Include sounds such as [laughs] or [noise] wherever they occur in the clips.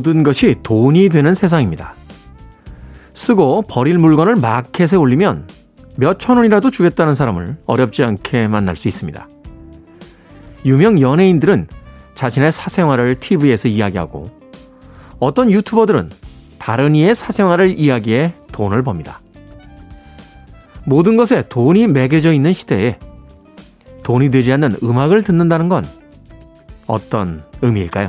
모든 것이 돈이 되는 세상입니다. 쓰고 버릴 물건을 마켓에 올리면 몇천 원이라도 주겠다는 사람을 어렵지 않게 만날 수 있습니다. 유명 연예인들은 자신의 사생활을 TV에서 이야기하고 어떤 유튜버들은 다른 이의 사생활을 이야기해 돈을 법니다. 모든 것에 돈이 매겨져 있는 시대에 돈이 되지 않는 음악을 듣는다는 건 어떤 의미일까요?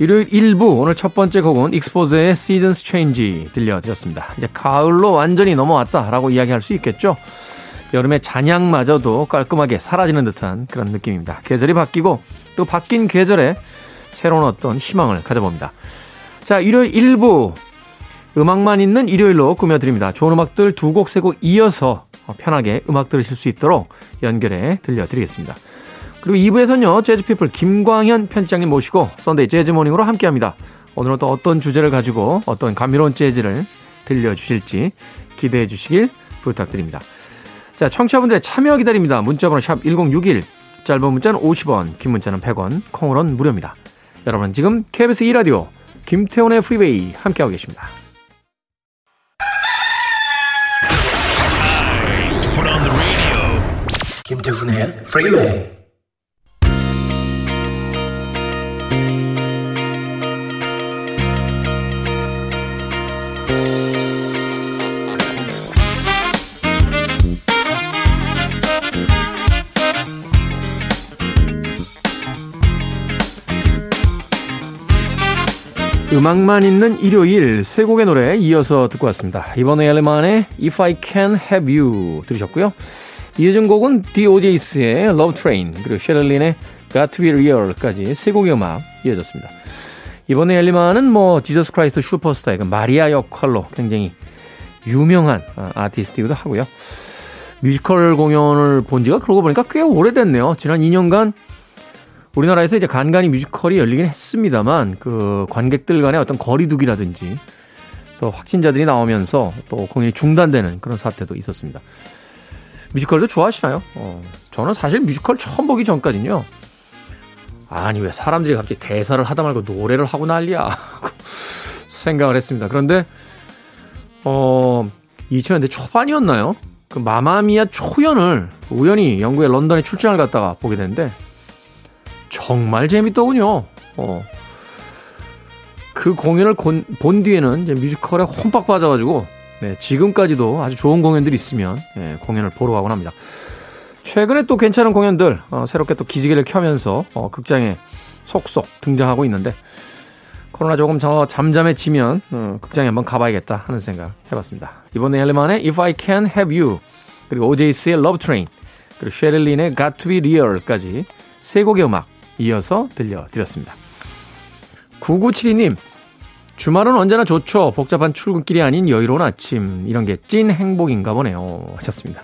일요일 1부 오늘 첫 번째 곡은 Exposé의 Seasons Change 들려드렸습니다. 이제 가을로 완전히 넘어왔다라고 이야기할 수 있겠죠. 여름의 잔향마저도 깔끔하게 사라지는 듯한 그런 느낌입니다. 계절이 바뀌고 또 바뀐 계절에 새로운 어떤 희망을 가져봅니다. 자, 일요일 1부 음악만 있는 일요일로 꾸며드립니다. 좋은 음악들 두 곡, 세 곡 이어서 편하게 음악 들으실 수 있도록 연결해 들려드리겠습니다. 그리고 2부에서는요, 재즈피플 김광현 편집장님 모시고 Sunday Jazz Morning으로 함께 합니다. 오늘은 또 어떤 주제를 가지고 어떤 감미로운 재즈를 들려주실지 기대해 주시길 부탁드립니다. 자, 청취자분들의 참여 기다립니다. 문자번호 샵 1061, 짧은 문자는 50원, 긴 문자는 100원, 콩으로는 무료입니다. 여러분 지금 KBS 2라디오 김태훈의 프리웨이 함께하고 계십니다. 김태훈의 프리웨이 음악만 있는 일요일 세 곡의 노래 이어서 듣고 왔습니다. 이번에 엘레만의 If I Can Have You 들으셨고요. 이어진 곡은 D.O.J.'s의 Love Train 그리고 Cheryl Lynn의 Got to Be Real까지 세 곡의 음악 이어졌습니다. Yvonne Elliman은 뭐 Jesus Christ Superstar의 그 마리아 역할로 굉장히 유명한 아, 아티스트이기도 하고요. 뮤지컬 공연을 본 지가 그러고 보니까 꽤 오래됐네요. 지난 2년간 우리나라에서 이제 간간히 뮤지컬이 열리긴 했습니다만 그 관객들 간의 어떤 거리두기라든지 또 확진자들이 나오면서 또 공연이 중단되는 그런 사태도 있었습니다. 뮤지컬도 좋아하시나요? 어, 저는 사실 뮤지컬 처음 보기 전까지는요. 아니 왜 사람들이 갑자기 대사를 하다 말고 노래를 하고 난리야 [laughs] 생각을 했습니다. 그런데 어 2000년대 초반이었나요? 그 마마미아 초연을 우연히 영국의 런던에 출장을 갔다가 보게 됐는데 정말 재밌더군요. 어. 그 공연을 본 뒤에는 이제 뮤지컬에 홈박 빠져가지고 네, 지금까지도 아주 좋은 공연들이 있으면 네, 공연을 보러 가곤 합니다. 최근에 또 괜찮은 공연들 어, 새롭게 또 기지개를 켜면서 어, 극장에 속속 등장하고 있는데 코로나 조금 저 잠잠해지면 어, 극장에 한번 가봐야겠다 하는 생각 해봤습니다. 이번에 헬레만의 If I Can Have You 그리고 오제이스의 Love Train 그리고 쉐릴린의 Got to Be Real까지 세 곡의 음악 이어서 들려드렸습니다. 9972님, 주말은 언제나 좋죠. 복잡한 출근길이 아닌 여유로운 아침. 이런 게 찐 행복인가 보네요. 하셨습니다.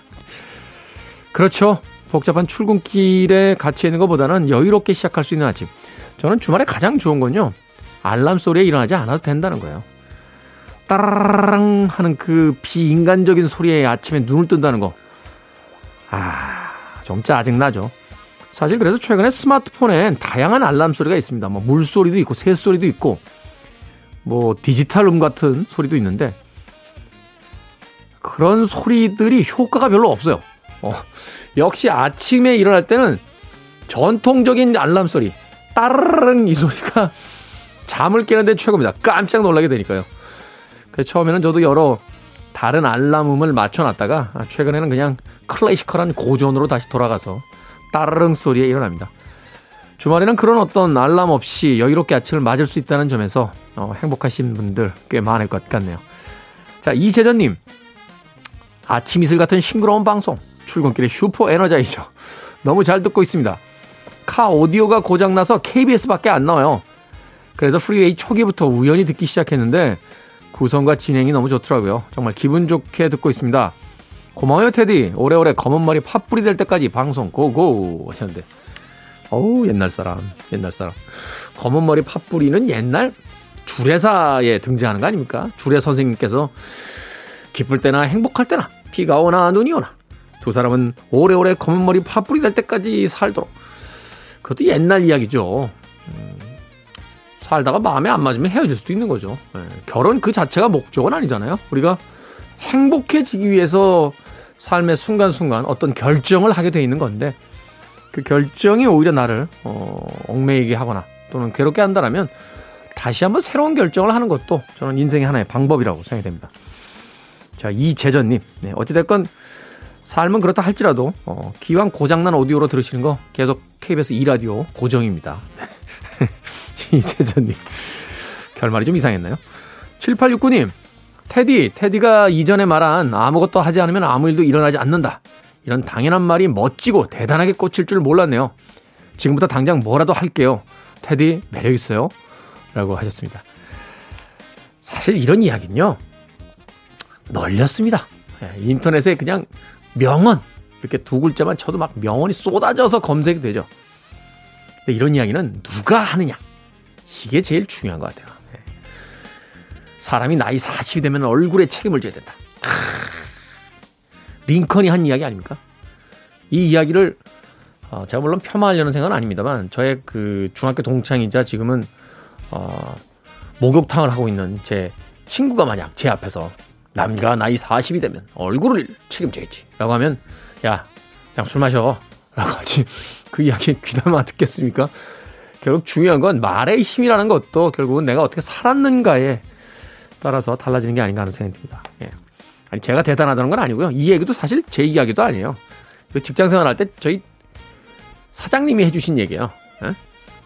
그렇죠. 복잡한 출근길에 갇혀 있는 것보다는 여유롭게 시작할 수 있는 아침. 저는 주말에 가장 좋은 건요. 알람 소리에 일어나지 않아도 된다는 거예요. 따라랑 하는 그 비인간적인 소리에 아침에 눈을 뜬다는 거. 아, 좀 짜증나죠. 사실 그래서 최근에 스마트폰엔 다양한 알람 소리가 있습니다. 뭐 물소리도 있고 새소리도 있고 뭐 디지털 음 같은 소리도 있는데 그런 소리들이 효과가 별로 없어요. 어, 역시 아침에 일어날 때는 전통적인 알람 소리 따르릉 이 소리가 잠을 깨는데 최고입니다. 깜짝 놀라게 되니까요. 그래서 처음에는 저도 여러 다른 알람음을 맞춰놨다가 최근에는 그냥 classical한 고전으로 다시 돌아가서 따르릉 소리에 일어납니다. 주말에는 그런 어떤 알람 없이 여유롭게 아침을 맞을 수 있다는 점에서 어, 행복하신 분들 꽤 많을 것 같네요. 자, 이재전님. 아침 이슬 같은 싱그러운 방송. 출근길에 super energizer. 너무 잘 듣고 있습니다. 카 오디오가 고장나서 KBS밖에 안 나와요. 그래서 프리웨이 초기부터 우연히 듣기 시작했는데 구성과 진행이 너무 좋더라고요. 정말 기분 좋게 듣고 있습니다. 고마워요, 테디. 오래오래 검은 머리 팥불이 될 때까지 방송 고고 하셨는데. 어우, 옛날 사람, 옛날 사람. 검은 머리 팥불이는 옛날 주례사에 등장하는 거 아닙니까? 주례 선생님께서 기쁠 때나 행복할 때나 비가 오나 눈이 오나 두 사람은 오래오래 검은 머리 팥불이 될 때까지 살도록. 그것도 옛날 이야기죠. 음, 살다가 마음에 안 맞으면 헤어질 수도 있는 거죠. 네, 결혼 그 자체가 목적은 아니잖아요. 우리가 행복해지기 위해서 삶의 순간순간 어떤 결정을 하게 돼 있는 건데 그 결정이 오히려 나를 어, 얽매이게 하거나 또는 괴롭게 한다라면 다시 한번 새로운 결정을 하는 것도 저는 인생의 하나의 방법이라고 생각이 됩니다. 자, 이재전님. 네, 어찌됐건 삶은 그렇다 할지라도 어, 기왕 고장난 오디오로 들으시는 거 계속 KBS 2라디오 고정입니다. [laughs] 이재전님. [laughs] 결말이 좀 이상했나요? 7869님. 테디, 테디가 이전에 말한 아무것도 하지 않으면 아무 일도 일어나지 않는다. 이런 당연한 말이 멋지고 대단하게 꽂힐 줄 몰랐네요. 지금부터 당장 뭐라도 할게요. 테디, 매력있어요. 라고 하셨습니다. 사실 이런 이야기는요, 널렸습니다. 예, 인터넷에 그냥 명언, 이렇게 두 글자만 쳐도 막 명언이 쏟아져서 검색이 되죠. 이런 이야기는 누가 하느냐. 이게 제일 중요한 것 같아요. 사람이 나이 40이 되면 얼굴에 책임을 져야 된다. 링컨이 한 이야기 아닙니까? 이 이야기를 어, 제가 물론 폄하하려는 생각은 아닙니다만 저의 그 중학교 동창이자 지금은 어, 목욕탕을 하고 있는 제 친구가 만약 제 앞에서 남가 나이 40이 되면 얼굴을 책임져야지 라고 하면 야 그냥 술 마셔 라고 하지 그 이야기 귀담아 듣겠습니까? 결국 중요한 건 말의 힘이라는 것도 결국은 내가 어떻게 살았는가에 따라서 달라지는 게 아닌가 하는 생각이 듭니다. 예. 아니, 제가 대단하다는 건 아니고요. 이 얘기도 사실 제 이야기도 아니에요. 직장 생활할 때 저희 사장님이 해주신 얘기예요. 예?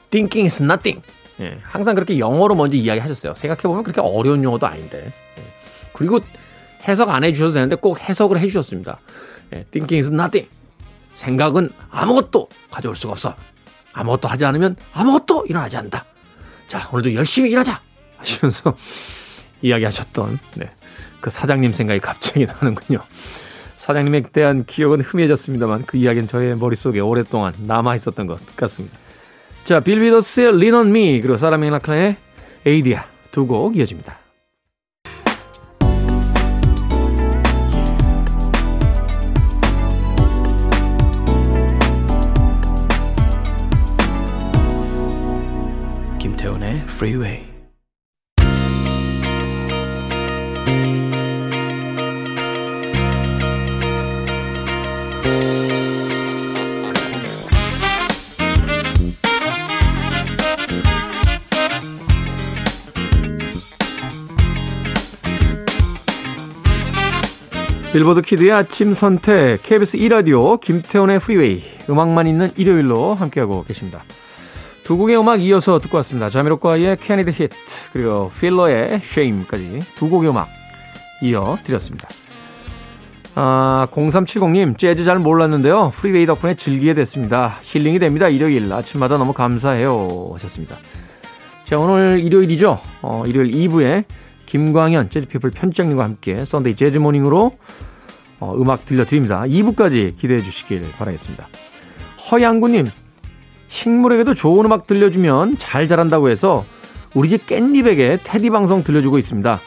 Thinking is nothing. 예. 항상 그렇게 영어로 먼저 이야기 하셨어요. 생각해 보면 그렇게 어려운 용어도 아닌데. 예. 그리고 해석 안 해주셔도 되는데 꼭 해석을 해주셨습니다. 예. Thinking is nothing. 생각은 아무것도 가져올 수가 없어. 아무것도 하지 않으면 아무것도 일어나지 않는다. 자, 오늘도 열심히 일하자! 하시면서 이야기하셨던 네, 그 사장님 생각이 갑자기 [laughs] 나는군요. 사장님에 대한 기억은 흐미해졌습니다만 그 이야기는 저의 머릿속에 오랫동안 남아 있었던 것 같습니다. 자, 빌 비더스의 Lean on Me 그리고 사라 맥락클의 에이디아 두 곡 이어집니다. 김태훈의 Freeway 빌보드 kid의 아침 선택 KBS 2라디오 김태훈의 프리웨이 음악만 있는 일요일로 함께하고 계십니다. 두 곡의 음악 이어서 듣고 왔습니다. Jamiroquai의 Canned Heat 그리고 필러의 Shame까지 두 곡의 음악 이어드렸습니다. 아, 0370님 재즈 잘 몰랐는데요. 프리웨이 덕분에 즐기게 됐습니다. 힐링이 됩니다. 일요일 아침마다 너무 감사해요 하셨습니다. 자 오늘 일요일이죠. 어, 일요일 2부에 김광현 재즈피플 편집장님과 함께 Sunday Jazz Morning으로 어, 음악 들려드립니다. 2부까지 기대해 주시길 바라겠습니다. 허양구님, 식물에게도 좋은 음악 들려주면 잘 자란다고 해서 우리 집 깻잎에게 테디 방송 들려주고 있습니다.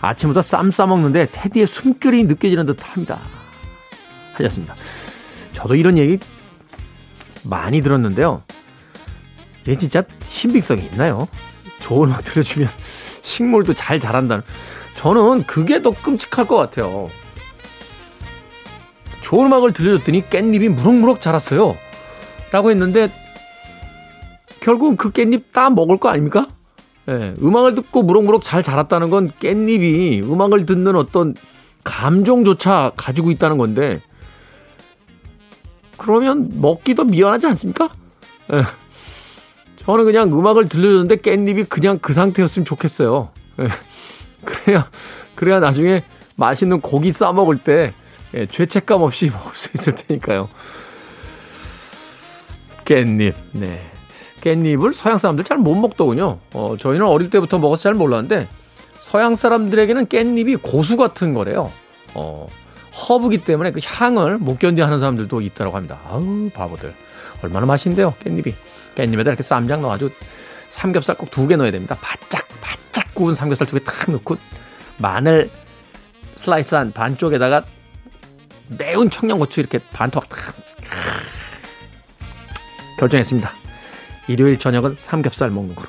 아침부터 쌈 싸먹는데 테디의 숨결이 느껴지는 듯 합니다. 하셨습니다. 저도 이런 얘기 많이 들었는데요. 이게 진짜 신빙성이 있나요? 좋은 음악 들려주면 식물도 잘 자란다는. 저는 그게 더 끔찍할 것 같아요. 좋은 음악을 들려줬더니 깻잎이 무럭무럭 자랐어요. 라고 했는데, 결국은 그 깻잎 따 먹을 거 아닙니까? 예, 음악을 듣고 무럭무럭 잘 자랐다는 건 깻잎이 음악을 듣는 어떤 감정조차 가지고 있다는 건데, 그러면 먹기도 미안하지 않습니까? 예. 저는 그냥 음악을 들려줬는데 깻잎이 그냥 그 상태였으면 좋겠어요. 예. [laughs] 그래야, 그래야 나중에 맛있는 고기 싸 먹을 때 예, 죄책감 없이 [laughs] 먹을 수 있을 테니까요. 깻잎, 네. 깻잎을 서양 사람들 잘 못 먹더군요. 어, 저희는 어릴 때부터 먹어서 잘 몰랐는데 서양 사람들에게는 깻잎이 고수 같은 거래요. 어, 허브기 때문에 그 향을 못 견뎌 하는 사람들도 있다고 합니다. 아우, 바보들. 얼마나 맛있는데요, 깻잎이. 깻잎에다 이렇게 쌈장 넣어가지고 삼겹살 꼭 두 개 넣어야 됩니다. 바짝, 바짝 구운 삼겹살 두 개 탁 넣고 마늘 슬라이스한 반쪽에다가 매운 청양고추 이렇게 반토막 탁. 결정했습니다. 일요일 저녁은 삼겹살 먹는 거로.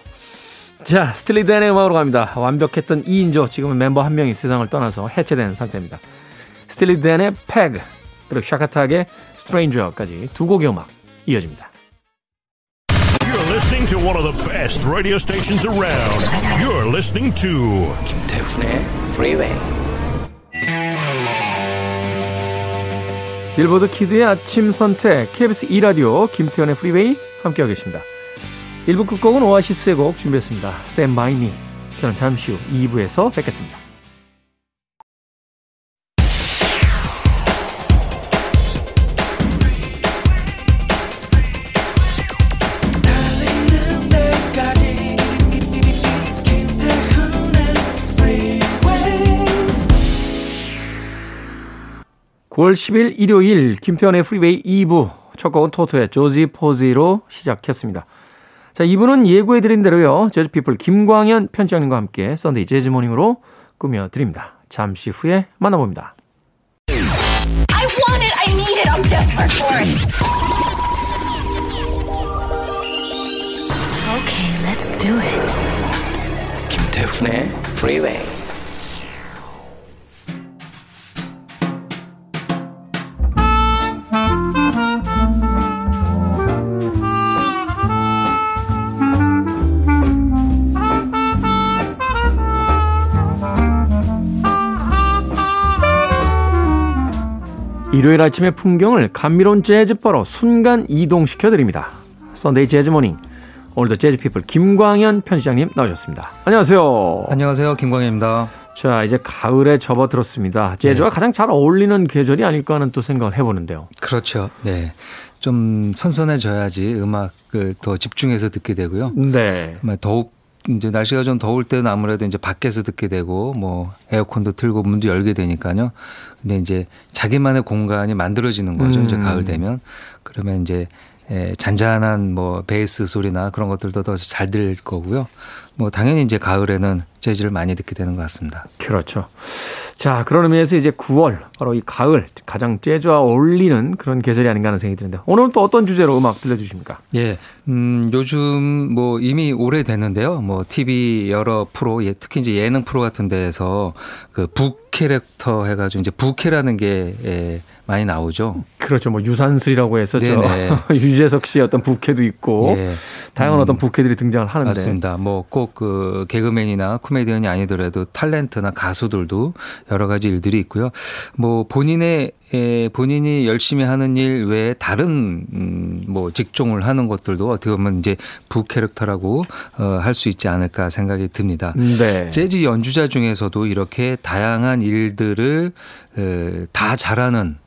자, 스틸리 댄의 음악으로 갑니다. 완벽했던 2인조, 지금은 멤버 한 명이 세상을 떠나서 해체된 상태입니다. 스틸리 댄의 Peg, 그리고 Shakatak의 Stranger까지 두 곡의 음악 이어집니다. Listening to one of the best radio stations around. You're listening to 김태훈의 Freeway. 빌보드 kid의 아침 선택 KBS 2 라디오 김태훈의 프리웨이 함께하고 계십니다. 1부 끝곡은 오아시스의 곡 준비했습니다. Stand By Me. 저는 잠시 후 2부에서 뵙겠습니다. (9월 10일) 일요일 김태현의 프리웨이 2부 첫 곡은 토토의 조지 포지로 시작했습니다. 자, 2부는 예고해드린 대로요. 재즈피플 김광현 편집장님과 함께 Sunday Jazz Morning으로 꾸며드립니다. 잠시 후에 만나봅니다. I want it, I need it, I'm desperate for it. Okay, let's do it. 김태훈의 Freeway. 일요일 아침의 풍경을 감미로운 재즈바로 순간 이동시켜 드립니다. Sunday Jazz Morning. 오늘도 재즈피플 김광현 편집장님 나오셨습니다. 안녕하세요. 안녕하세요. 김광현입니다. 자, 이제 가을에 접어들었습니다. 재즈와 네. 가장 잘 어울리는 계절이 아닐까 하는 또 생각을 해보는데요. 그렇죠. 네. 좀 선선해져야지 음악을 더 집중해서 듣게 되고요. 네. 더욱 이제 날씨가 좀 더울 때는 아무래도 이제 밖에서 듣게 되고 뭐 에어컨도 틀고 문도 열게 되니까요. 근데 이제 자기만의 공간이 만들어지는 거죠. 음. 이제 가을 되면 그러면 이제 에, 잔잔한 뭐 베이스 소리나 그런 것들도 더 잘들 거고요. 뭐 당연히 이제 가을에는 재즈를 많이 듣게 되는 것 같습니다. 그렇죠. 자, 그런 의미에서 이제 9월, 바로 이 가을, 가장 재즈와 어울리는 그런 계절이 아닌가 하는 생각이 드는데, 오늘은 또 어떤 주제로 음악 들려주십니까? 예, 음, 요즘 뭐 이미 오래됐는데요. 뭐 TV 여러 프로, 예, 특히 이제 예능 프로 같은 데에서 그 북 캐릭터 해가지고 이제 부캐라는 게 예, 많이 나오죠. 그렇죠. 뭐 유산슬이라고 해서 저 [laughs] 유재석 씨의 어떤 부캐도 있고 예. 다양한 음, 어떤 부캐들이 등장을 하는데 맞습니다. 뭐 꼭 그 개그맨이나 코미디언이 아니더라도 탤런트나 가수들도 여러 가지 일들이 있고요. 뭐 본인의 예, 본인이 열심히 하는 일 외에 다른 음, 뭐 직종을 하는 것들도 어떻게 보면 이제 부 캐릭터라고 어, 할 수 있지 않을까 생각이 듭니다. 네. 재즈 연주자 중에서도 이렇게 다양한 일들을 에, 다 잘하는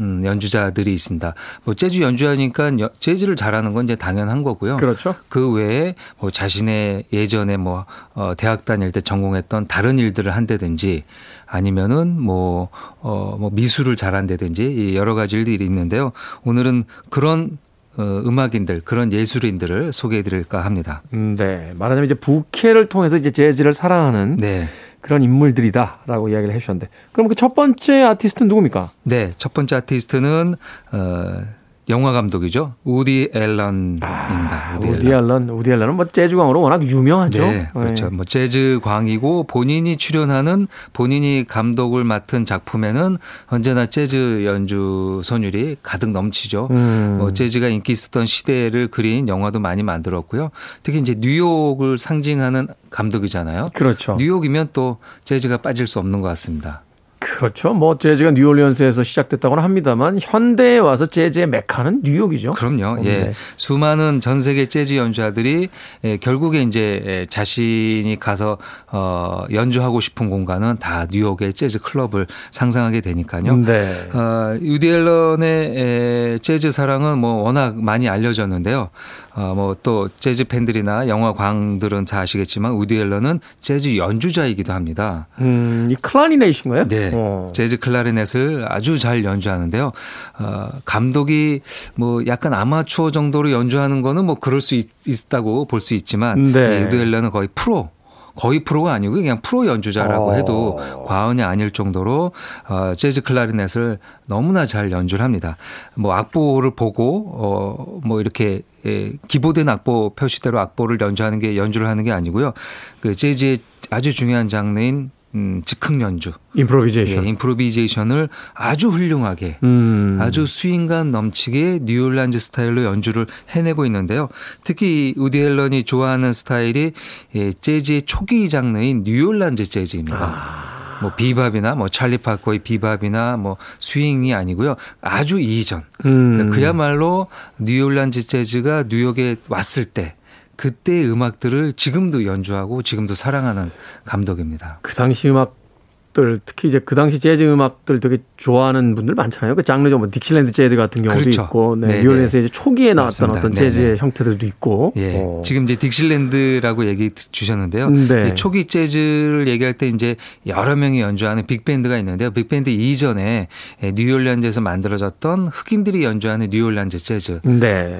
음, 연주자들이 있습니다. 뭐 재즈 연주하니까 재즈를 잘하는 건 이제 당연한 거고요. 그렇죠. 그 외에 뭐 자신의 예전에 뭐 어, 대학 다닐 때 전공했던 다른 일들을 한다든지 아니면은 뭐, 어, 뭐 미술을 잘한다든지 여러 가지 일들이 있는데요. 오늘은 그런 어, 음악인들 그런 예술인들을 소개해 드릴까 합니다. 음, 네. 말하자면 이제 부캐를 통해서 이제 재즈를 사랑하는 네. 그런 인물들이다라고 이야기를 해주셨는데 그럼 그 첫 번째 아티스트는 누굽니까? 네, 첫 번째 아티스트는 어, 영화 감독이죠. 우디 앨런입니다. 아, 우디, 앨런. 우디 앨런은 뭐 재즈 광으로 워낙 유명하죠. 네, 그렇죠. 네. 뭐 재즈 광이고 본인이 출연하는 본인이 감독을 맡은 작품에는 언제나 재즈 연주 선율이 가득 넘치죠. 음. 뭐 재즈가 인기 있었던 시대를 그린 영화도 많이 만들었고요. 특히 이제 뉴욕을 상징하는 감독이잖아요. 그렇죠. 뉴욕이면 또 재즈가 빠질 수 없는 것 같습니다. 그렇죠. 뭐 재즈가 뉴올리언스에서 시작됐다고는 합니다만 현대에 와서 재즈의 메카는 뉴욕이죠. 그럼요. 예. 네. 수많은 전 세계 재즈 연주자들이 예, 결국에 이제 예, 자신이 가서 어 연주하고 싶은 공간은 다 뉴욕의 재즈 클럽을 상상하게 되니까요. 네. 어, 유디 앨런의 에, 재즈 사랑은 뭐 워낙 많이 알려졌는데요. 어, 뭐또 재즈 팬들이나 영화 광들은 다 아시겠지만 우디 앨런은 재즈 연주자이기도 합니다. 음, 이 클라리넷인가요? 네. 어. 재즈 클라리넷을 아주 잘 연주하는데요. 어, 감독이 뭐 약간 아마추어 정도로 연주하는 거는 뭐 그럴 수 있, 있다고 볼 수 있지만 네. 이 우디 앨런은 거의 프로 거의 프로가 아니고 그냥 프로 연주자라고 어. 해도 과언이 아닐 정도로 어, 재즈 클라리넷을 너무나 잘 연주를 합니다. 뭐 악보를 보고 어, 뭐 이렇게 예, 기보된 악보 표시대로 악보를 연주하는 게 연주를 하는 게 아니고요. 그 재즈의 아주 중요한 장르인 음, 즉흥 연주, 예, improvisation. Improvisation을 아주 훌륭하게 음. 아주 스윙감 넘치게 뉴올란즈 스타일로 연주를 해내고 있는데요. 특히 우디 앨런이 좋아하는 스타일이 예, 재즈의 초기 장르인 뉴올란즈 재즈입니다. 뭐 비밥이나 뭐 찰리 파커의 비밥이나 뭐 스윙이 아니고요. 아주 이전. 음. 그러니까 그야말로 뉴올란즈 재즈가 뉴욕에 왔을 때 그때의 음악들을 지금도 연주하고 지금도 사랑하는 감독입니다. 그 당시 음악들 특히 이제 그 당시 재즈 음악들 되게 좋아하는 분들 많잖아요. 그 장르죠. 뭐 딕실랜드 재즈 같은 경우도 그렇죠. 있고, 네, 네네. 뉴올리언스 이제 초기에 나왔던 맞습니다. 어떤 네네. 재즈의 형태들도 있고. 예. 어. 지금 이제 딕실랜드라고 얘기 주셨는데요. 네. 이 초기 재즈를 얘기할 때 이제 여러 명이 연주하는 빅밴드가 있는데요. 빅밴드 이전에 뉴올리언즈에서 만들어졌던 흑인들이 연주하는 뉴올리언즈 재즈. 네.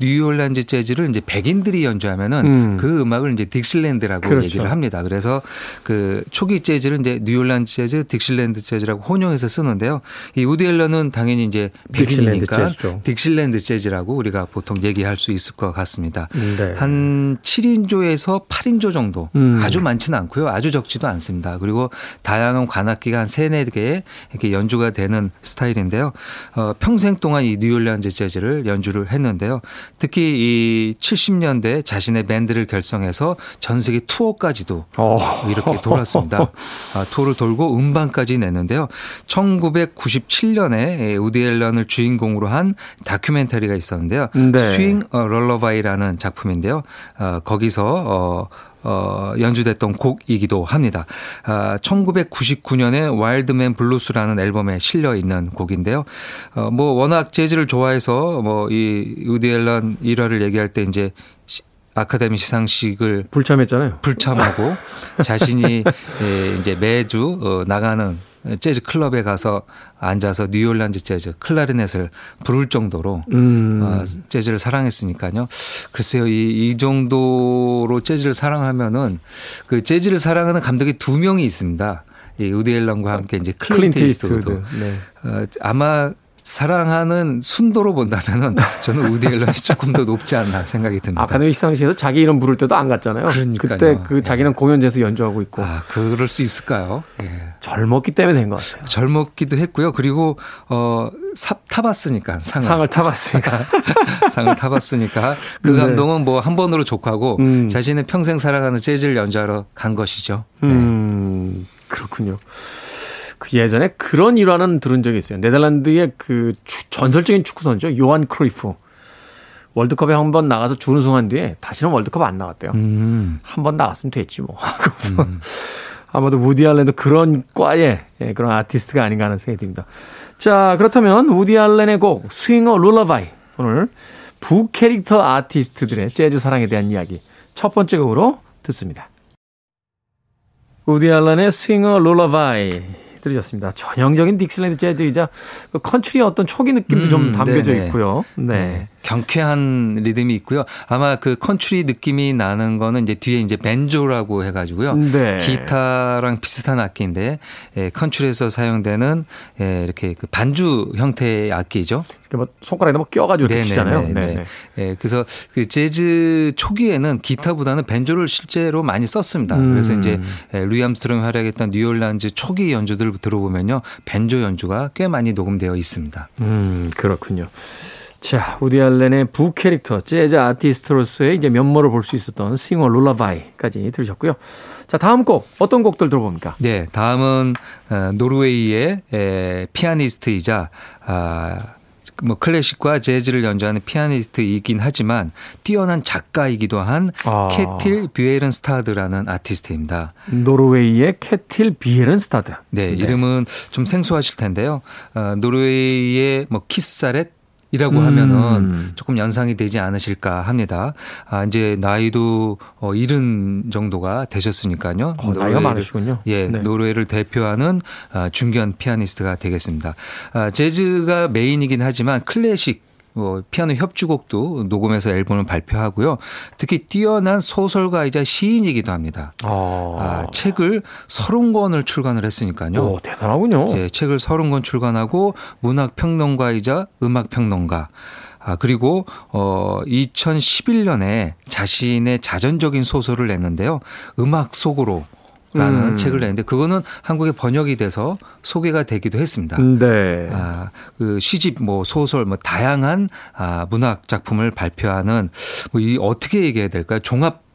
뉴올리언즈 재즈를 이제 백인들이 연주하면은 음. 그 음악을 이제 딕실랜드라고 그렇죠. 얘기를 합니다. 그래서 그 초기 재즈를 이제 뉴올리언즈 재즈, 딕실랜드 재즈라고 혼용해서 쓰는데요. 이 우디 앨런은 당연히 이제 백인이니까 딕실랜드. 딕실랜드 재즈라고 우리가 보통 얘기할 수 있을 것 같습니다. 네. 한 7인조에서 8인조 정도 음. 아주 많지는 않고요. 아주 적지도 않습니다. 그리고 다양한 관악기가 한 세네 개 이렇게 연주가 되는 스타일인데요. 어, 평생 동안 이 뉴올리언즈 재즈를 연주를 했는데요. 특히 이 70년대 자신의 밴드를 결성해서 전 세계 투어까지도 어. 이렇게 돌았습니다. 아, 투어를 돌고 음반까지 냈는데요. 1997년에 우디 앨런을 주인공으로 한 다큐멘터리가 있었는데요. 네. Swing a, Lullaby라는 작품인데요. 어, 거기서 어, 어, 연주됐던 곡이기도 합니다. 아, 1999년에 Wild Man Blues라는 앨범에 실려 있는 곡인데요. 어, 뭐 워낙 재즈를 좋아해서 뭐이 우디 앨런 일화를 얘기할 때 이제 시- 아카데미 시상식을 불참했잖아요. 불참하고 [laughs] 자신이 예, 이제 매주 어, 나가는 재즈 클럽에 가서 앉아서 뉴올란즈 재즈 클라리넷을 부를 정도로 음. 어, 재즈를 사랑했으니까요. 글쎄요, 이, 이 정도로 재즈를 사랑하면은 그 재즈를 사랑하는 감독이 두 명이 있습니다. 이 우디 앨런과 함께 이제 클린트 클린트 이스트우드. 이스트우드. 네. 어, 아마 사랑하는 순도로 본다면은 [laughs] 저는 우디 앨런이 조금 더 높지 않나 생각이 듭니다. 아카데미 시상식에서 자기 이름 부를 때도 안 갔잖아요. 그러니까요. 그때 그 예. 자기는 공연장에서 연주하고 있고 아, 그럴 수 있을까요? 예. 젊었기 때문에 된 것 같아요. 젊었기도 했고요. 그리고 어 상 타봤으니까 상을 상을 타봤으니까. [laughs] 상을 타봤으니까 그 네. 감동은 뭐 한 번으로 족하고 음. 자신은 평생 살아가는 재즈를 연주하러 간 것이죠. 네. 음, 그렇군요. 그 예전에 그런 일화는 들은 적이 있어요. 네덜란드의 그 추- 전설적인 축구 선수죠. 요한 크로이프. 월드컵에 한 번 나가서 준우승한 뒤에 다시는 월드컵 안 나갔대요. 음. 한번 나갔으면 됐지 뭐. [laughs] 그래서 아마도 우디 알렌도 그런 과의 예, 그런 아티스트가 아닌가 하는 생각이 듭니다. 자, 그렇다면 우디 알렌의 곡 Swing a Lullaby 오늘 부캐릭터 아티스트들의 재즈 사랑에 대한 이야기 첫 번째 곡으로 듣습니다. 우디 알렌의 Swing a Lullaby 들으셨습니다. 전형적인 딕슬랜드 재즈이자 그 컨트리의 어떤 초기 느낌도 좀 음, 담겨져 네네. 있고요. 네. 네. 경쾌한 리듬이 있고요. 아마 그 컨트리 느낌이 나는 거는 이제 뒤에 이제 벤조라고 해가지고요. 네. 기타랑 비슷한 악기인데 예, 컨트리에서 사용되는 예, 이렇게 그 반주 형태의 악기죠. 뭐 손가락에 뭐 껴가지고 이렇게 치잖아요. 네네네. 네. 네. 예, 그래서 그 재즈 초기에는 기타보다는 벤조를 실제로 많이 썼습니다. 음. 그래서 이제 예, 루이 암스트롱이 활약했던 뉴올란즈 초기 연주들 들어보면요. 벤조 연주가 꽤 많이 녹음되어 있습니다. 음, 그렇군요. 자, 우디 알렌의 부 캐릭터, 재즈 아티스트로서의 이제 면모를 볼 수 있었던 Swing a Lullaby까지 들으셨고요. 자, 다음 곡 어떤 곡들 들어봅니까? 네, 다음은 어, 노르웨이의 에, 피아니스트이자 아, 뭐 클래식과 재즈를 연주하는 피아니스트이긴 하지만 뛰어난 작가이기도 한 아. 캐틸 비에른 스타드라는 아티스트입니다. 노르웨이의 캐틸 비에른 스타드. 네, 이름은 좀 생소하실 텐데요. 어, 노르웨이의 뭐 키스 자렛이라고 음. 하면은 조금 연상이 되지 않으실까 합니다. 아, 이제 나이도 어, 이른 정도가 되셨으니까요. 어, 나이가 많으시군요. 예, 네. 노르웨이를 대표하는 아, 중견 피아니스트가 되겠습니다. 아, 재즈가 메인이긴 하지만 클래식 뭐 피아노 협주곡도 녹음해서 앨범을 발표하고요. 특히 뛰어난 소설가이자 시인이기도 합니다. 아, 아, 책을 서른 권을 출간을 했으니까요. 오, 대단하군요. 예, 책을 서른 권 출간하고 문학 평론가이자 음악 평론가. 아, 그리고 어 2011년에 자신의 자전적인 소설을 냈는데요. 음악 속으로 라는 음. 책을 냈는데 그거는 한국에 번역이 돼서 소개가 되기도 했습니다. 네. 아, 그 시집 뭐 소설 뭐 다양한 아, 문학 작품을 발표하는 뭐 이 어떻게 얘기해야 될까요? 종합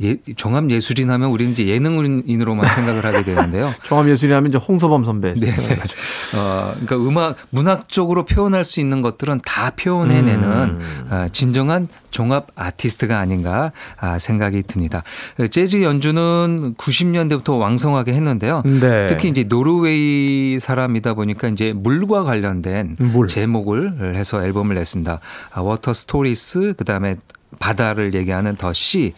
예, 종합 예술인 하면 우리는 이제 예능인으로만 생각을 하게 되는데요. [laughs] 종합 예술이라면 이제 홍서범 선배. 네. 어, 그러니까 음악 문학적으로 표현할 수 있는 것들은 다 표현해내는 음. 어, 진정한 종합 아티스트가 아닌가 아, 생각이 듭니다. 재즈 연주는 90년대부터 왕성하게 했는데요. 네. 특히 이제 노르웨이 사람이다 보니까 이제 물과 관련된 물. 제목을 해서 앨범을 냈습니다. 아, Water Stories 그다음에 바다를 얘기하는 The Sea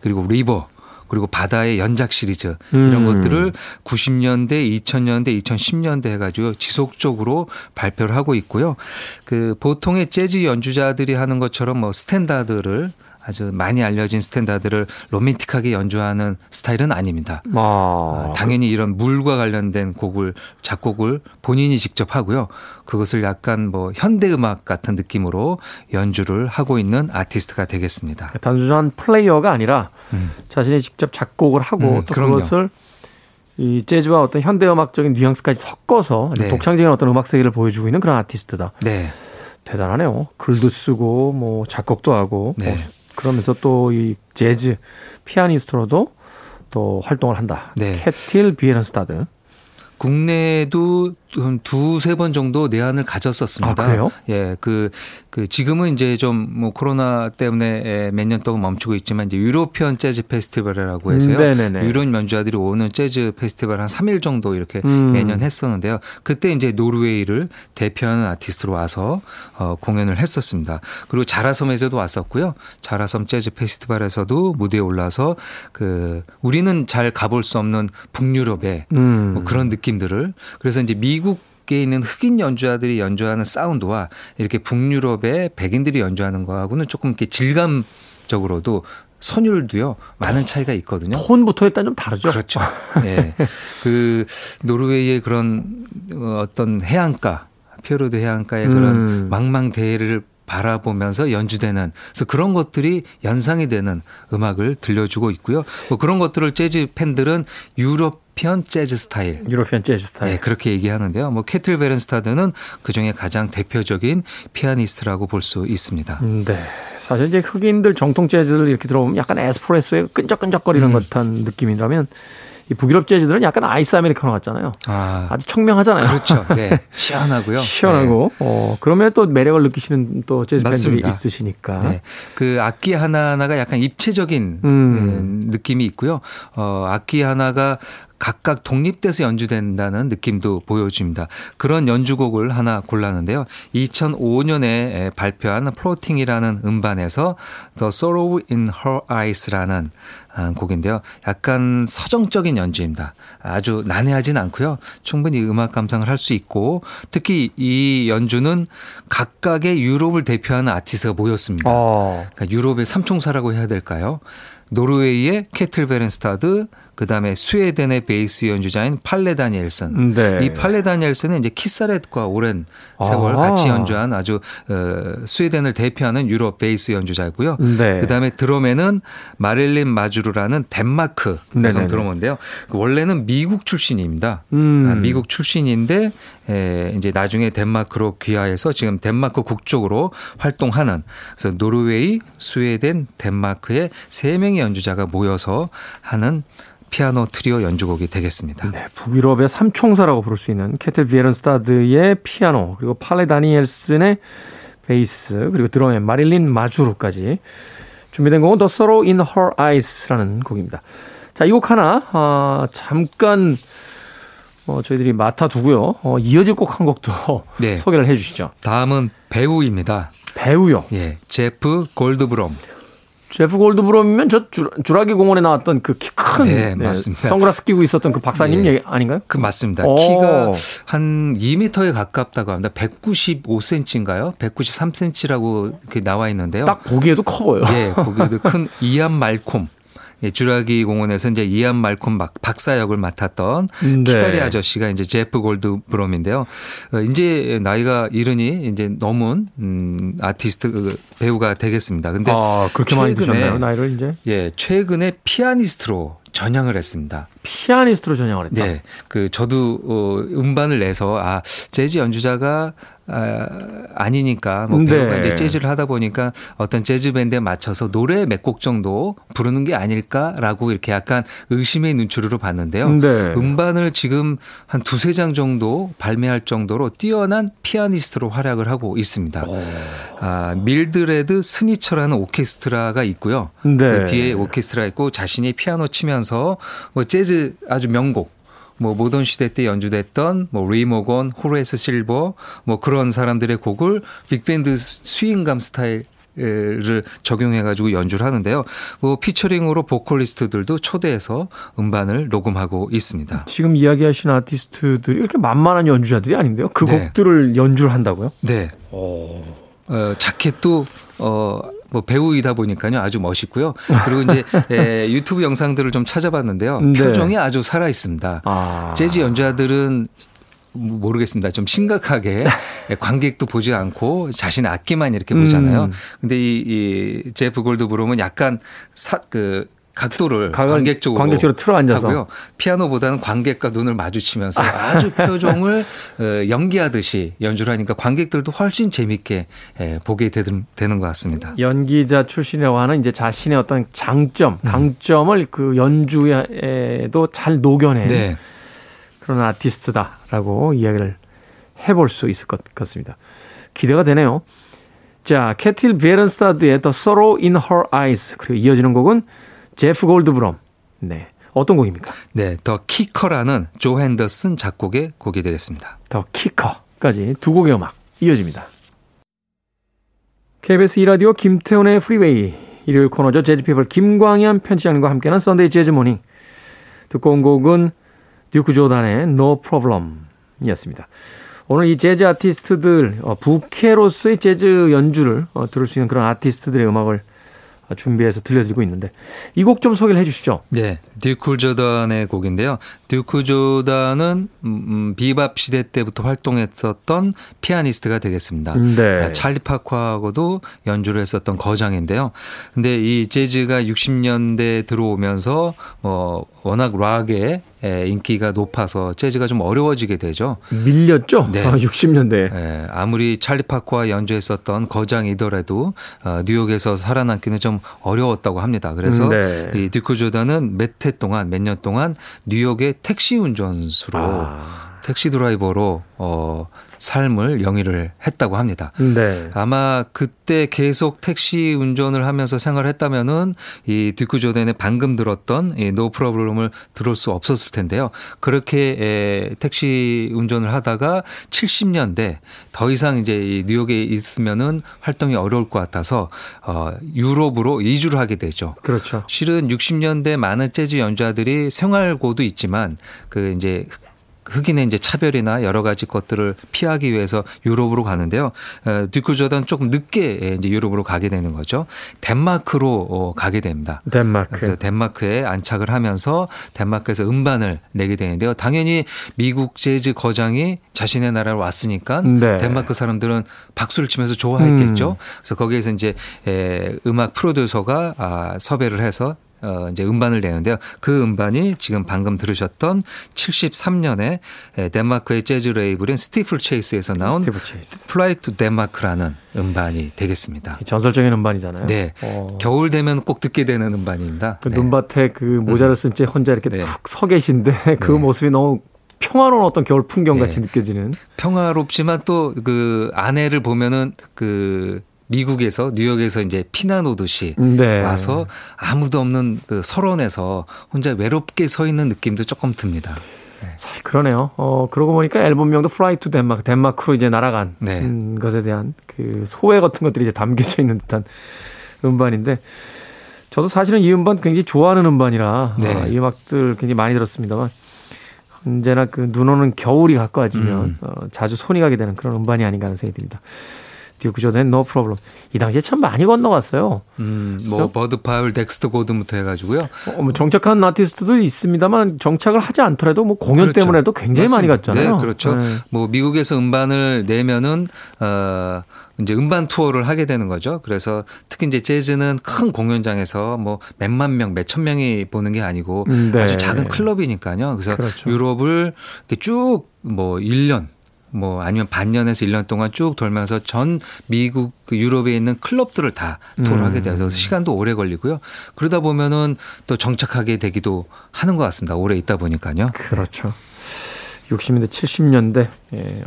그리고 River 그리고 바다의 연작 시리즈 이런 음. 것들을 90년대, 2000년대, 2010년대 해가지고 지속적으로 발표를 하고 있고요. 그 보통의 재즈 연주자들이 하는 것처럼 뭐 스탠다드를 아주 많이 알려진 스탠다드를 로맨틱하게 연주하는 스타일은 아닙니다. 아, 아, 당연히 이런 물과 관련된 곡을 작곡을 본인이 직접 하고요. 그것을 약간 뭐 현대 음악 같은 느낌으로 연주를 하고 있는 아티스트가 되겠습니다. 단순한 플레이어가 아니라 음. 자신이 직접 작곡을 하고 음, 또 그럼요. 그것을 이 재즈와 어떤 현대 음악적인 뉘앙스까지 섞어서 네. 독창적인 어떤 음악 세계를 보여주고 있는 그런 아티스트다. 네. 대단하네요. 글도 쓰고 뭐 작곡도 하고 네. 뭐 그러면서 또 이 재즈 피아니스트로도 또 활동을 한다. 네. 캐틸 비에른스타드. 국내에도 한 두세 번 정도 내한을 가졌었습니다. 아, 그래요? 예, 그, 그 지금은 이제 좀 뭐 코로나 때문에 몇 년 동안 멈추고 있지만 이제 European 재즈 페스티벌이라고 해서요. 음, 네네네. 유럽 연주자들이 오는 재즈 페스티벌 한 3일 정도 이렇게 음. 매년 했었는데요. 그때 이제 노르웨이를 대표하는 아티스트로 와서 어, 공연을 했었습니다. 그리고 자라섬에서도 왔었고요. 자라섬 재즈 페스티벌에서도 무대에 올라서 그 우리는 잘 가볼 수 없는 북유럽의 음. 뭐 그런 느낌들을 그래서 이제 미국 에 있는 흑인 연주자들이 연주하는 사운드와 이렇게 북유럽의 백인들이 연주하는 거하고는 조금 이렇게 질감적으로도 선율도요 많은 차이가 있거든요. 톤부터 일단 좀 다르죠. 그렇죠. 예. 그 노르웨이의 그런 어, 어떤 해안가, 피오르드 해안가의 그런 음. 망망대해를 바라보면서 연주되는 그래서 그런 것들이 연상이 되는 음악을 들려주고 있고요. 뭐 그런 것들을 재즈 팬들은 European 재즈 스타일 European 재즈 스타일. 네, 그렇게 얘기하는데요. 뭐 캐틀 베른스타드는 그 중에 가장 대표적인 피아니스트라고 볼 수 있습니다. 음, 네. 사실 이제 흑인들 정통 재즈를 이렇게 들어보면 약간 에스프레소에 끈적끈적거리는 음. 듯한 느낌이라면 이 북유럽 재즈들은 약간 아이스 아메리카노 같잖아요. 아, 아주 청명하잖아요. 그렇죠. [laughs] 네, 시원하고요. 시원하고 어 그러면 또 매력을 느끼시는 또 재즈 팬들이 맞습니다. 있으시니까. 네. 네. 그 악기 하나하나가 약간 입체적인 음. 음, 느낌이 있고요. 어, 악기 하나가 각각 독립돼서 연주된다는 느낌도 보여줍니다. 그런 연주곡을 하나 골랐는데요. 2005년에 발표한 Floating이라는 음반에서 The Sorrow in Her Eyes라는 아, 곡인데요. 약간 서정적인 연주입니다. 아주 난해하진 않고요. 충분히 음악 감상을 할 수 있고 특히 이 연주는 각각의 유럽을 대표하는 아티스트가 모였습니다. 어. 그러니까 유럽의 삼총사라고 해야 될까요? 노르웨이의 캐틀 베른스타드, 그 다음에 스웨덴의 베이스 연주자인 팔레 다니엘슨. 네. 이 팔레 다니엘슨은 이제 키스 자렛과 오랜 세월 아. 같이 연주한 아주 어, 스웨덴을 대표하는 유럽 베이스 연주자고요. 네. 그 다음에 드럼에는 마릴린 마주 마주르라는 덴마크 여성 드러머인데요. 그 원래는 미국 출신입니다. 음. 아, 미국 출신인데 에, 이제 나중에 덴마크로 귀화해서 지금 덴마크 국적으로 활동하는 그래서 노르웨이, 스웨덴, 덴마크의 세 명의 연주자가 모여서 하는 피아노 트리오 연주곡이 되겠습니다. 네, 북유럽의 삼총사라고 부를 수 있는 캐틀 비에른스타드의 피아노 그리고 팔레 다니엘슨의 베이스 그리고 드럼의 마릴린 마주르까지 준비된 곡은 The Sorrow in Her Eyes라는 곡입니다. 자, 이 곡 하나 아, 잠깐 어, 저희들이 맡아두고요. 어, 이어질 곡 한 곡도 네. 소개를 해 주시죠. 다음은 배우입니다. 배우요? 예, 제프 골드브롬. 제프 골드브롬이면 저 주라기 공원에 나왔던 그 키큰 네, 네, 맞습니다. 선글라스 끼고 있었던 그 박사님 네. 얘기 아닌가요? 그 맞습니다. 오. 키가 한 2m에 가깝다고 합니다. 195cm인가요? 193cm라고 이렇게 나와 있는데요. 딱 보기에도 커 보여요. 예, 보기에도 큰 이안 말콤 예, 주라기 공원에서 이제 이안 말콤 박사 역을 맡았던 네. 키다리 아저씨가 이제 제프 골드브롬인데요. 어, 이제 나이가 이르니 이제 넘은 음 아티스트 그 배우가 되겠습니다. 근데 아, 그렇게 많이 드셨나요? 나이를 이제? 예, 최근에 피아니스트로 전향을 했습니다. 피아니스트로 전향을 했다. 네, 그 저도 어, 음반을 내서 아 재즈 연주자가 아, 아니니까 뭐 배우가 네. 이제 재즈를 하다 보니까 어떤 재즈 밴드에 맞춰서 노래 몇 곡 정도 부르는 게 아닐까라고 이렇게 약간 의심의 눈초리로 봤는데요. 네. 음반을 지금 한 두세 장 정도 발매할 정도로 뛰어난 피아니스트로 활약을 하고 있습니다. 오. 아, 밀드레드 스니처라는 오케스트라가 있고요. 네. 그 뒤에 오케스트라 있고 자신이 피아노 치면서 뭐 재즈 아주 명곡 뭐 모던 시대 때 연주됐던 뭐 리 모건, 호레스 실버 뭐 그런 사람들의 곡을 빅밴드 스윙감 스타일 를 적용해 가지고 연주를 하는데요. 뭐 피처링으로 보컬리스트들도 초대해서 음반을 녹음하고 있습니다. 지금 이야기하신 아티스트들이 이렇게 만만한 연주자들이 아닌데요. 그 네. 곡들을 연주를 한다고요? 네. 오. 어, 자켓도 어, 뭐 배우이다 보니까요 아주 멋있고요. 그리고 이제 에, [laughs] 유튜브 영상들을 좀 찾아봤는데요. 네. 표정이 아주 살아 있습니다. 아. 재즈 연주자들은 모르겠습니다. 좀 심각하게 [laughs] 관객도 보지 않고 자신의 악기만 이렇게 보잖아요. 음. 근데 이, 이 제프 골드브롬은 약간 사, 그 각도를 관객 쪽으로, 관객 쪽으로 틀어 앉아서 하고요. 피아노보다는 관객과 눈을 마주치면서 아주 표정을 어, 연기하듯이 연주를 하니까 관객들도 훨씬 재밌게 예, 보게 되는 것 같습니다. 연기자 출신이라고 하는 이제 자신의 어떤 장점, 음. 강점을 그 연주에도 잘 녹여낸 네. 그런 아티스트다라고 이야기를 해볼 수 있을 것 같습니다. 기대가 되네요. 자, 캐틸 베런스타드의 The Sorrow in Her Eyes 그리고 이어지는 곡은 제프 골드브럼. 네. 어떤 곡입니까? 네, 더 키커라는 조 핸더슨 작곡의 곡이 되겠습니다. 더 키커까지 두 곡의 음악 이어집니다. KBS 2라디오 김태훈의 프리웨이 일요일 코너죠. 재즈피플 김광현 편집장님과 함께하는 Sunday Jazz Morning 듣고 온 곡은 듀크 조단의 No Problem이었습니다. 오늘 이 재즈 아티스트들 어, 부캐로서의 재즈 연주를 어, 들을 수 있는 그런 아티스트들의 음악을 준비해서 들려드리고 있는데 이 곡 좀 소개를 해 주시죠. 네. 듀크 조던의 곡인데요. 듀크 조던은 음, 음, 비밥 시대 때부터 활동했었던 피아니스트가 되겠습니다. 네. 아, 찰리 파커하고도 연주를 했었던 거장인데요. 근데 이 재즈가 60년대 들어오면서 어 워낙 락에 인기가 높아서 재즈가 좀 어려워지게 되죠. 밀렸죠? 네. 아, 60년대. 네. 아무리 찰리 파커와 연주했었던 거장이더라도 어, 뉴욕에서 살아남기는 좀 어려웠다고 합니다. 그래서 네. 이 듀크 조던은 몇 해 동안 몇 년 동안 뉴욕의 택시 운전수로 아. 택시 드라이버로 어 삶을 영위를 했다고 합니다. 네. 아마 그때 계속 택시 운전을 하면서 생활을 했다면은 이 듀크 조던의 방금 들었던 이 No Problem을 들을 수 없었을 텐데요. 그렇게 에, 택시 운전을 하다가 70년대 더 이상 이제 이 뉴욕에 있으면은 활동이 어려울 것 같아서 어 유럽으로 이주를 하게 되죠. 그렇죠. 실은 60년대 많은 재즈 연주자들이 생활고도 있지만 그 이제 흑인의 이제 차별이나 여러 가지 것들을 피하기 위해서 유럽으로 가는데요. 어, 듀크 조던 조금 늦게 이제 유럽으로 가게 되는 거죠. 덴마크로 어, 가게 됩니다. 덴마크. 그래서 덴마크에 안착을 하면서 덴마크에서 음반을 내게 되는데요. 당연히 미국 재즈 거장이 자신의 나라로 왔으니까 네. 덴마크 사람들은 박수를 치면서 좋아했겠죠. 음. 그래서 거기에서 이제 음악 프로듀서가 아, 섭외를 해서 어 이제 음반을 내는데요. 그 음반이 지금 방금 들으셨던 73년에 덴마크의 재즈 레이블인 스티플 체이스에서 나온 스티플 체이스. Flight to Denmark라는 음반이 되겠습니다. 전설적인 음반이잖아요. 네. 어. 겨울 되면 꼭 듣게 되는 음반입니다. 그 네. 눈밭에 그 모자를 쓴 채 혼자 이렇게 네. 툭 서 계신데 [laughs] 그 네. 모습이 너무 평화로운 어떤 겨울 풍경 네. 같이 느껴지는. 평화롭지만 또 그 안에를 보면은 그 미국에서 뉴욕에서 이제 피난 오듯이 네. 와서 아무도 없는 그 설원에서 혼자 외롭게 서 있는 느낌도 조금 듭니다. 사실 그러네요. 어, 그러고 보니까 앨범명도 Fly to Denmark, 덴마크로 이제 날아간 네. 음, 것에 대한 그 소회 같은 것들이 이제 담겨져 있는 듯한 음반인데 저도 사실은 이 음반 굉장히 좋아하는 음반이라 네. 아, 이 음악들 굉장히 많이 들었습니다만 언제나 그 눈 오는 겨울이 가까워지면 음. 어, 자주 손이 가게 되는 그런 음반이 아닌가 하는 생각이 듭니다. 듀크 조던의 No Problem. 이 당시에 참 많이 건너갔어요. 음, 뭐 어? 버드 파웰, 덱스터 고든부터 해가지고요. 어, 뭐 정착한 아티스트도 있습니다만 정착을 하지 않더라도 뭐 공연 그렇죠. 때문에도 굉장히 많이 맞습니다. 갔잖아요. 네, 그렇죠. 네. 뭐 미국에서 음반을 내면은 어 이제 음반 투어를 하게 되는 거죠. 그래서 특히 이제 재즈는 큰 공연장에서 뭐 몇만 명, 몇천 명이 보는 게 아니고 음, 네. 아주 작은 클럽이니까요. 그래서 그렇죠. 유럽을 쭉뭐 1년 뭐 아니면 반년에서 1년 동안 쭉 돌면서 전 미국 그 유럽에 있는 클럽들을 다 투어를 음. 하게 돼서 시간도 오래 걸리고요. 그러다 보면은 또 정착하게 되기도 하는 것 같습니다. 오래 있다 보니까요. 그렇죠. 60년대, 70년대. 예.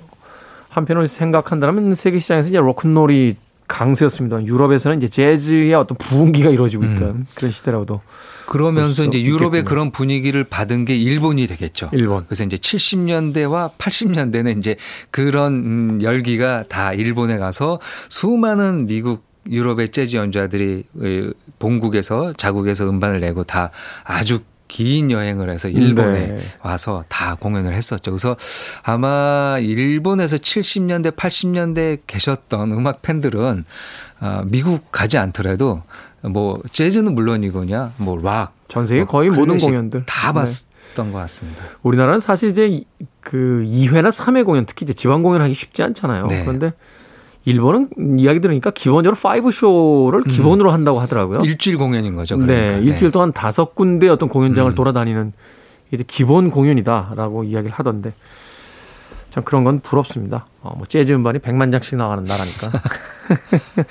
한편으로 생각한다면 세계 시장에서 이제 로큰롤이 강세였습니다. 유럽에서는 이제 재즈의 어떤 부흥기가 이루어지고 있던 그런 시대라고도 그러면서 이제 유럽의 있겠군요. 그런 분위기를 받은 게 일본이 되겠죠. 일본. 그래서 이제 70년대와 80년대는 이제 그런 음, 열기가 다 일본에 가서 수많은 미국 유럽의 재즈 연주자들이 에, 본국에서 자국에서 음반을 내고 다 아주 긴 여행을 해서 일본에 네. 와서 다 공연을 했었죠. 그래서 아마 일본에서 70년대, 80년대 계셨던 음악 팬들은 아, 미국 가지 않더라도 뭐 재즈는 물론이거냐, 뭐 락, 전 세계 뭐 거의 모든 클래식 공연들 다 네. 봤던 것 같습니다. 우리나라는 사실 이제 이- 그 2회나 3회 공연 특히 이제 지방 공연하기 쉽지 않잖아요. 네. 그런데 일본은 이야기 들으니까 기본적으로 5 쇼를 기본으로 한다고 하더라고요. 음. 일주일 공연인 거죠. 그러니까. 네, 일주일 동안 다섯 군데 어떤 공연장을 음. 돌아다니는 이게 기본 공연이다라고 이야기를 하던데 참 그런 건 부럽습니다. 어, 뭐 재즈 음반이 100만 장씩 나가는 나라니까. [laughs]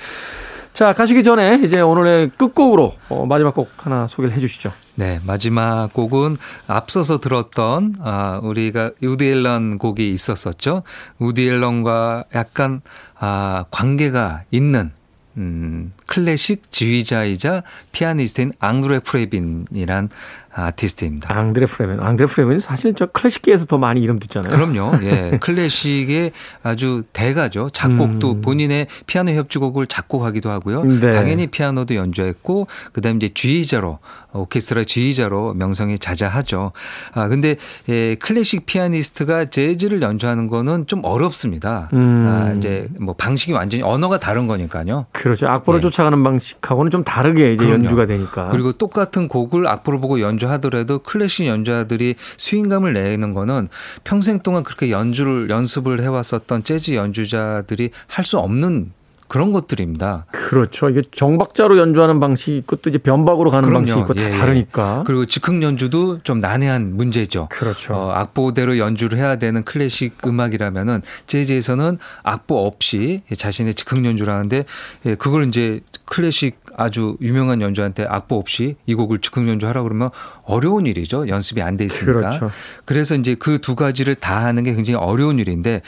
자, 가시기 전에 이제 오늘의 끝곡으로 어, 마지막 곡 하나 소개를 해 주시죠. 네, 마지막 곡은 앞서서 들었던 아 우리가 우디 앨런 곡이 있었었죠. 우디 앨런과 약간 아 관계가 있는 음 클래식 지휘자이자 피아니스트인 앙드레 프레빈이란 아티스트입니다. 앙드레 프레벤. 앙드레 프레벤이 사실 저 클래식계에서 더 많이 이름 듣잖아요. 그럼요. 예. [laughs] 클래식의 아주 대가죠. 작곡도 음. 본인의 피아노 협주곡을 작곡하기도 하고요. 네. 당연히 피아노도 연주했고 그다음에 이제 지휘자로 오케스트라 지휘자로 명성이 자자하죠. 아 근데 예, 클래식 피아니스트가 재즈를 연주하는 거는 좀 어렵습니다. 음. 아 이제 뭐 방식이 완전히 언어가 다른 거니까요. 그렇죠. 악보를 네. 쫓아가는 방식하고는 좀 다르게 이제 그럼요. 연주가 되니까. 그리고 똑같은 곡을 악보를 보고 연주 하더라도 클래식 연주자들이 스윙감을 내는 거는 평생 동안 그렇게 연주를 연습을 해왔었던 재즈 연주자들이 할 수 없는 그런 것들입니다. 그렇죠. 이게 정박자로 연주하는 방식이 있고 또 이제 변박으로 가는 그럼요. 방식이 있고 다 예, 예. 다르니까. 그리고 즉흥 연주도 좀 난해한 문제죠. 그렇죠. 어, 악보대로 연주를 해야 되는 클래식 음악이라면은 재즈에서는 악보 없이 자신의 즉흥 연주를 하는데 예, 그걸 이제 클래식 아주 유명한 연주자한테 악보 없이 이 곡을 즉흥 연주하라 그러면 어려운 일이죠. 연습이 안 돼 있으니까. 그렇죠. 그래서 이제 그 두 가지를 다 하는 게 굉장히 어려운 일인데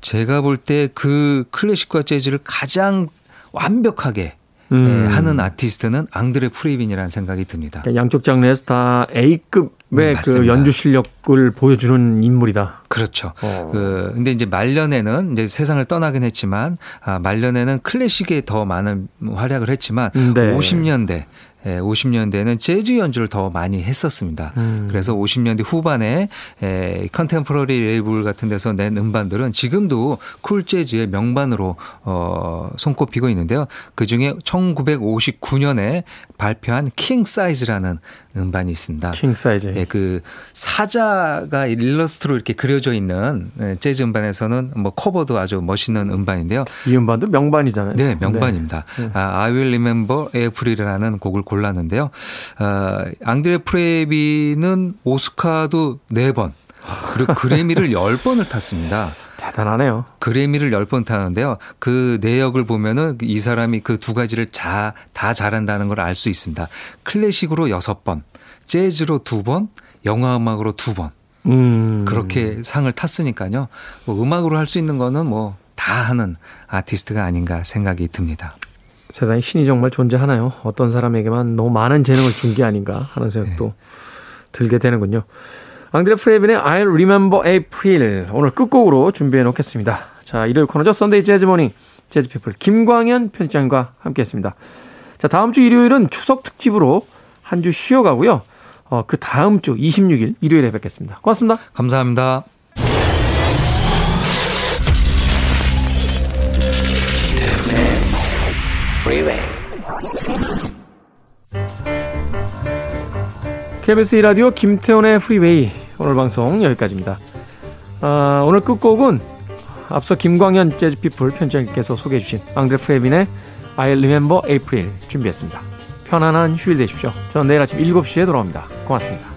제가 볼 때 그 클래식과 재즈를 가장 완벽하게 음. 예, 하는 아티스트는 앙드레 프리빈이라는 생각이 듭니다. 그러니까 양쪽 장르에서 다 A급의 음, 그. 연주 실력을 보여주는 인물이다. 그렇죠. 어. 그 근데 이제 말년에는 이제 세상을 떠나긴 했지만 아 말년에는 클래식에 더 많은 활약을 했지만 네. 50년대 예, 50년대에는 재즈 연주를 더 많이 했었습니다. 음. 그래서 50년대 후반에 에, Contemporary 레이블 같은 데서 낸 음반들은 지금도 쿨 재즈의 명반으로 어, 손꼽히고 있는데요. 그 중에 1959년에 발표한 King Size라는 음반이 있습니다. King Size. 예, 그 사자가 일러스트로 이렇게 그려져 있는 예, 재즈 음반에서는 뭐 커버도 아주 멋있는 음반인데요. 이 음반도 명반이잖아요. 네, 명반입니다. 네. 아, I Will Remember April이라는 곡을 골랐는데요. 어, 앙드레 프레비는 오스카도 4번, 그리고 그래미를 [laughs] 10번을 탔습니다. 대단하네요. 그래미를 10번 타는데요. 그 내역을 보면은 이 사람이 그 두 가지를 자, 다 잘한다는 걸 알 수 있습니다. 클래식으로 6번, 재즈로 2번, 영화 음악으로 2번. 음. 그렇게 상을 탔으니까요. 뭐 음악으로 할 수 있는 거는 뭐 다 하는 아티스트가 아닌가 생각이 듭니다. 세상에 신이 정말 존재하나요? 어떤 사람에게만 너무 많은 재능을 준 게 아닌가 하는 생각도 네. 들게 되는군요. 앙드레 프레빈의 I'll Remember April 오늘 끝곡으로 준비해 놓겠습니다. 자, 일요일 코너죠. Sunday jazz morning 재즈 피플 김광현 편집장과 함께 했습니다. 자, 다음 주 일요일은 추석 특집으로 한 주 쉬어가고요. 어, 그 다음 주 26일 일요일에 뵙겠습니다. 고맙습니다. 감사합니다. KBS 2라디오 김태훈의 프리웨이 오늘 방송 여기까지입니다. 아, 오늘 끝곡은 앞서 김광현 재즈피플 편집장님께서 소개해 주신 앙드레 프레빈의 I Remember April 준비했습니다. 편안한 휴일 되십시오. 저는 내일 아침 7시에 돌아옵니다. 고맙습니다.